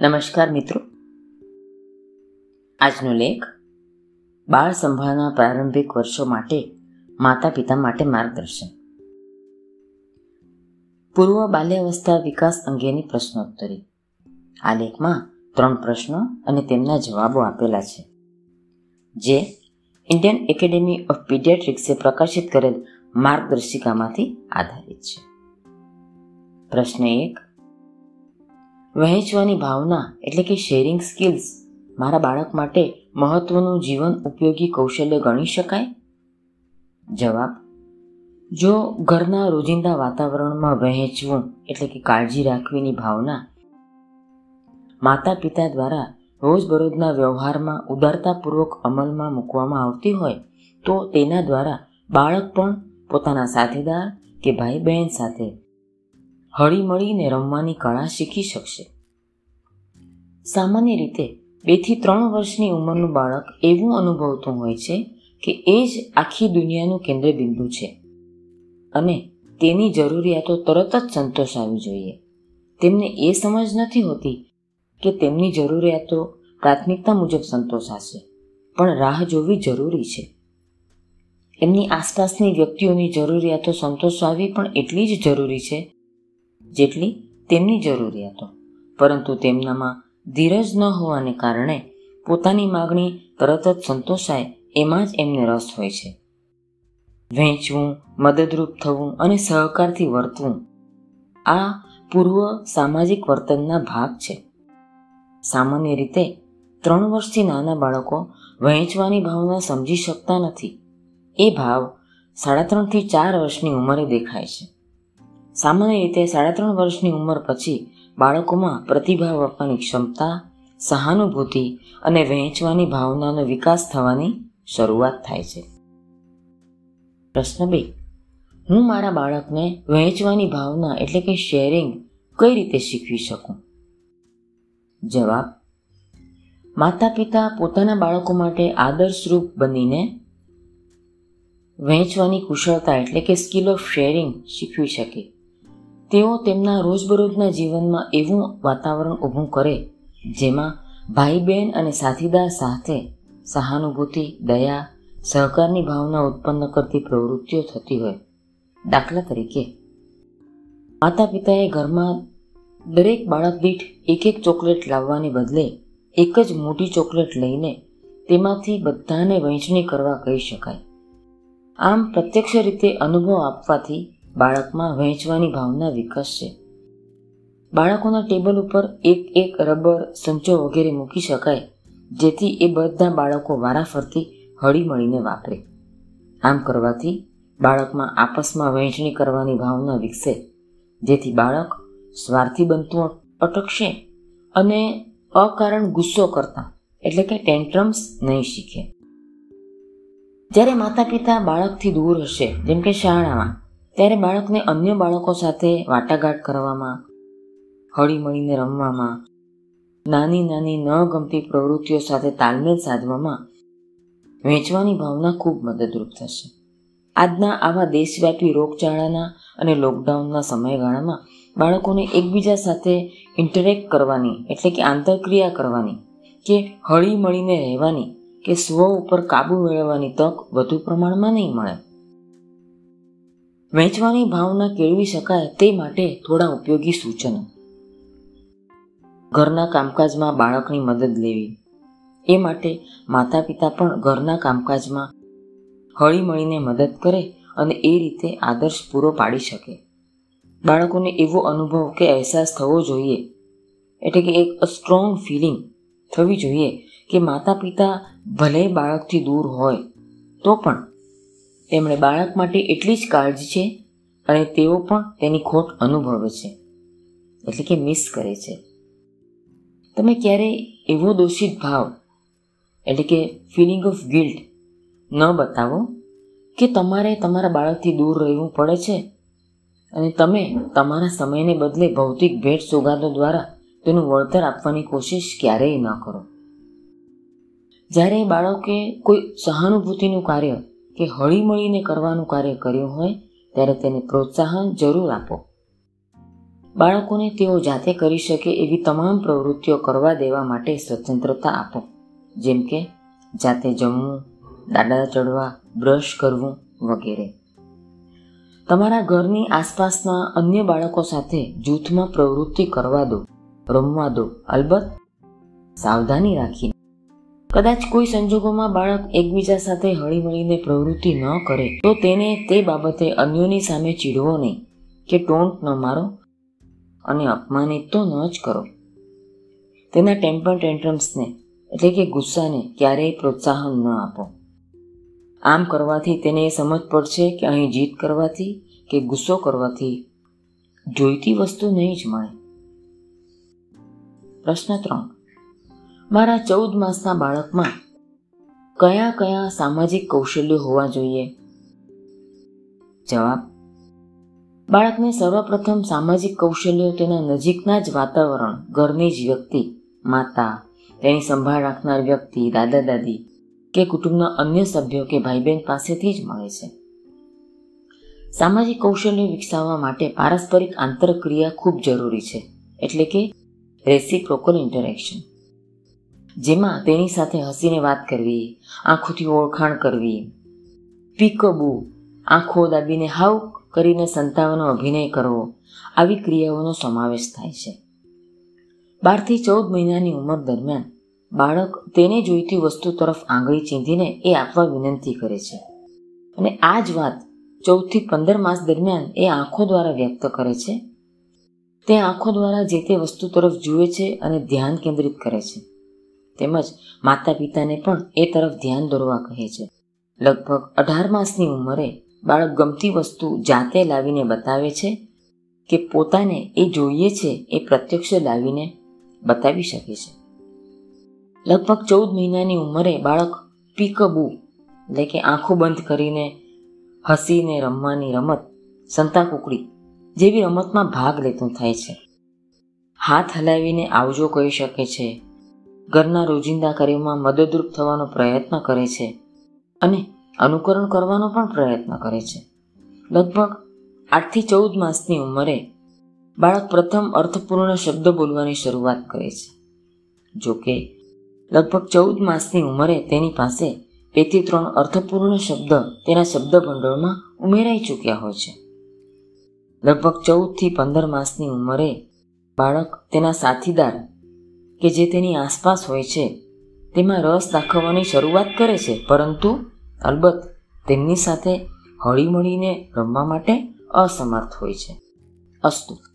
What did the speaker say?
નમસ્કાર મિત્રો. આજનો લેખ બાળ સંભાળના પ્રારંભિક વર્ષો માટે માતા પિતા માટે માર્ગદર્શન. પૂર્વ બાલ્યાવસ્થા વિકાસ અંગેની પ્રશ્નોત્તરી. આ લેખમાં ત્રણ પ્રશ્નો અને તેમના જવાબો આપેલા છે. જે ઇન્ડિયન એકેડેમી ઓફ પીડિયાટ્રિક્સે પ્રકાશિત કરેલ માર્ગદર્શિકામાંથી આધારિત છે. પ્રશ્ન એક વહેંચવાની ભાવના એટલે કે શેરિંગ સ્કિલ્સ મારા બાળક માટે મહત્વનું જીવન ઉપયોગી કૌશલ્ય ગણી શકાય? જવાબ, જો ઘરના રોજિંદા વાતાવરણમાં વહેંચવું એટલે કે કાળજી રાખવીની ભાવના માતા પિતા દ્વારા રોજબરોજના વ્યવહારમાં ઉદારતાપૂર્વક અમલમાં મૂકવામાં આવતી હોય, તો તેના દ્વારા બાળક પણ પોતાના સાથીદાર કે ભાઈ બહેન સાથે હળીમળીને રમવાની કળા શીખી શકશે. સામાન્ય રીતે બેથી ત્રણ વર્ષની ઉંમરનું બાળક એવું અનુભવતું હોય છે કે એ જ આખી દુનિયાનું કેન્દ્રબિંદુ છે. અને તેની જરૂરિયાતો તરત જ સંતોષાવી જોઈએ. તેમને એ સમજ નથી હોતી કે તેમની જરૂરિયાતો પ્રાથમિકતા મુજબ સંતોષાશે, પણ રાહ જોવી જરૂરી છે. એમની આસપાસની વ્યક્તિઓની જરૂરિયાતો સંતોષાવી પણ એટલી જ જરૂરી છે જેટલી તેમની જરૂરિયાતો, પરંતુ તેમનામાં ધીરજ ન હોવાને કારણે પોતાની માગણી તરત જ સંતોષાય, એમાં જ એમને રસ હોય છે. વહેંચવું, મદદરૂપ થવું અને સહકારથી વર્તવું, આ પૂર્વ સામાજિક વર્તનના ભાગ છે. સામાન્ય રીતે, ત્રણ વર્ષથી નાના બાળકો વહેંચવાની ભાવના સમજી શકતા નથી. એ ભાવ સાડા ત્રણથી ચાર વર્ષની ઉંમરે દેખાય છે. સામાન્ય રીતે સાડા ત્રણ વર્ષની ઉંમર પછી બાળકોમાં પ્રતિભાવ આપવાની ક્ષમતા, સહાનુભૂતિ અને વહેંચવાની ભાવનાનો વિકાસ થવાની શરૂઆત થાય છે. પ્રશ્ન બે. હું મારા બાળકને વહેંચવાની ભાવના એટલે કે શેરિંગ કઈ રીતે શીખવી શકું? જવાબ. માતા પિતા પોતાના બાળકો માટે આદર્શરૂપ બનીને વહેંચવાની કુશળતા એટલે કે સ્કિલ ઓફ શેરિંગ શીખવી શકે. તેઓ તેમના રોજબરોજના જીવનમાં એવું વાતાવરણ ઊભું કરે, જેમાં ભાઈ બહેન અને સાથીદાર સાથે સહાનુભૂતિ, દયા, સહકારની ભાવના ઉત્પન્ન કરતી પ્રવૃત્તિઓ થતી હોય. દાખલા તરીકે માતા પિતાએ ઘરમાં દરેક બાળક દીઠ એક એક ચોકલેટ લાવવાને બદલે એક જ મોટી ચોકલેટ લઈને તેમાંથી બધાને વહેંચણી કરવા કહી શકાય. આમ, પ્રત્યક્ષ રીતે અનુભવ આપવાથી બાળકમાં વહેંચવાની ભાવના વિકસશે બાળકોના ટેબલ ઉપર એક એક રબર સંચો વગેરે મૂકી શકાય, જેથી એ બધા બાળકો વારાફરતી હળી મળીને વાપરે. આમ કરવાથી બાળકમાં આપસમાં વહેંચણી કરવાની ભાવના વિકસે, જેથી બાળક સ્વાર્થી બનતું અટકશે અને અકારણ ગુસ્સો કરતા, એટલે કે ટેન્ટ્રમ્સ નહીં શીખે. જ્યારે માતા પિતા બાળકથી દૂર હશે, જેમ કે શાળામાં ત્યારે બાળકને અન્ય બાળકો સાથે વાટાઘાટ કરવામાં હળી મળીને રમવામાં, નાની નાની ન ગમતી પ્રવૃત્તિઓ સાથે તાલમેલ સાધવામાં વહેંચવાની ભાવના ખૂબ મદદરૂપ થશે. આજના આવા દેશવ્યાપી રોગચાળાના અને લોકડાઉનના સમયગાળામાં બાળકોને એકબીજા સાથે ઇન્ટરેક્ટ કરવાની એટલે કે આંતરક્રિયા કરવાની કે હળી મળીને રહેવાની કે સ્વ ઉપર કાબુ મેળવવાની તક વધુ પ્રમાણમાં નહીં મળે. વહેંચવાની ભાવના કેળવી શકાય તે માટે થોડા ઉપયોગી સૂચનો. ઘરના કામકાજમાં બાળકની મદદ લેવી. એ માટે માતા પિતા પણ ઘરના કામકાજમાં હળીમળીને મદદ કરે અને એ રીતે આદર્શ પૂરો પાડી શકે. બાળકોને એવો અનુભવ કે અહેસાસ થવો જોઈએ. એટલે કે એક સ્ટ્રોંગ ફિલિંગ થવી જોઈએ કે માતા પિતા ભલે બાળકથી દૂર હોય, તો પણ તેમણે બાળક માટે એટલી જ કાળજી છે અને તેઓ પણ તેની ખોટ અનુભવે છે. એટલે કે મિસ કરે છે. તમે ક્યારેય એવો દોષિત ભાવ, એટલે કે ફિલિંગ ઓફ ગિલ્ટ ન બતાવો કે તમારે તમારા બાળકથી દૂર રહેવું પડે છે અને તમે તમારા સમયને બદલે ભૌતિક ભેટ સોગાદો દ્વારા તેનું વળતર આપવાની કોશિશ ક્યારેય ન કરો. જ્યારે બાળકે કોઈ સહાનુભૂતિનું કાર્ય કે હળી મળીને કરવાનું કાર્ય કર્યું હોય, ત્યારે તેને પ્રોત્સાહન જરૂર આપો. બાળકોને તેઓ જાતે કરી શકે એવી તમામ પ્રવૃત્તિઓ કરવા દેવા માટે સ્વતંત્રતા આપો. જેમ કે, જાતે જમવું, દાડા ચડવા, બ્રશ કરવું વગેરે. તમારા ઘરની આસપાસના અન્ય બાળકો સાથે જૂથમાં પ્રવૃત્તિ કરવા દો, રમવા દો. અલબત્ત, સાવધાની રાખીને. કદાચ કોઈ સંજોગોમાં બાળક એકબીજા સાથે હળીમળીને પ્રવૃત્તિ ન કરે, તો તેને તે બાબતે અન્યોની સામે ચીડવો નહીં, કે ટોન્ટ ન મારો અને અપમાનિત તો ન જ કરો. તેના ટેમ્પર ટેન્ટ્રમ્સને એટલે કે ગુસ્સાને ક્યારેય પ્રોત્સાહન ન આપો. આમ કરવાથી તેને એ સમજ પડશે કે અહીં જીત કરવાથી કે ગુસ્સો કરવાથી જોઈતી વસ્તુ નહીં જ મળે. પ્રશ્ન ત્રણ. મારા ચૌદ માસના બાળકમાં કયા કયા સામાજિક કૌશલ્યો હોવા જોઈએ? જવાબ, બાળકને સર્વપ્રથમ સામાજિક કૌશલ્યો તેના નજીકના જ વાતાવરણ, ઘરની જ વ્યક્તિ, માતા, તેની સંભાળ રાખનાર વ્યક્તિ, દાદા દાદી કે કુટુંબના અન્ય સભ્યો કે ભાઈ બહેન પાસેથી જ મળે છે. સામાજિક કૌશલ્ય વિકસાવવા માટે પારસ્પરિક આંતરક્રિયા ખૂબ જરૂરી છે, એટલે કે રેસિપ્રોકલ ઇન્ટરેક્શન. જેમાં તેની સાથે હસીને વાત કરવી, આંખોથી ઓળખાણ કરવી. પીકબુ, આંખો દાબીને હાવ કરીને સંતાવનો અભિનય કરવો આવી ક્રિયાઓનો સમાવેશ થાય છે. બારથી ચૌદ મહિનાની ઉંમર દરમિયાન, બાળક તેને જોઈતી વસ્તુ તરફ આંગળી ચીંધીને એ આપવા વિનંતી કરે છે. અને આ જ વાત ચૌદથી પંદર માસ દરમિયાન એ આંખો દ્વારા વ્યક્ત કરે છે. તે આંખો દ્વારા જે તે વસ્તુ તરફ જુએ છે અને ધ્યાન કેન્દ્રિત કરે છે. તેમજ માતા પિતાને પણ એ તરફ ધ્યાન દોરવા કહે છે. લગભગ અઢાર માસની ઉંમરે બાળક ગમતી વસ્તુ જાતે લાવીને બતાવે છે કે પોતાને એ જોઈએ છે, એ પ્રત્યક્ષ લાવીને બતાવી શકે છે. લગભગ ચૌદ મહિનાની ઉંમરે બાળક પીકબુ, એટલે કે આંખો બંધ કરીને હસીને રમવાની રમત, સંતાકુકડી જેવી રમતમાં ભાગ લેતું થાય છે. હાથ હલાવીને આવજો કહી શકે છે. ઘરના રોજિંદા કાર્યોમાં મદદરૂપ થવાનો પ્રયત્ન કરે છે અને અનુકરણ કરવાનો પણ પ્રયત્ન કરે છે. લગભગ આઠથી ચૌદ માસની ઉંમરે બાળક પ્રથમ અર્થપૂર્ણ શબ્દ બોલવાની શરૂઆત કરે છે. જોકે લગભગ ચૌદ માસની ઉંમરે તેની પાસે બેથી ત્રણ અર્થપૂર્ણ શબ્દ તેના શબ્દ ભંડોળમાં ઉમેરાઈ ચૂક્યા હોય છે. લગભગ ચૌદથી પંદર માસની ઉંમરે બાળક તેના સાથીદાર કે જે તેની આસપાસ હોય છે. તેમાં રસ દાખવવાની શરૂઆત કરે છે, પરંતુ અલબત્ત તેમની સાથે હળીમળીને રમવા માટે અસમર્થ હોય છે. અસ્તુ.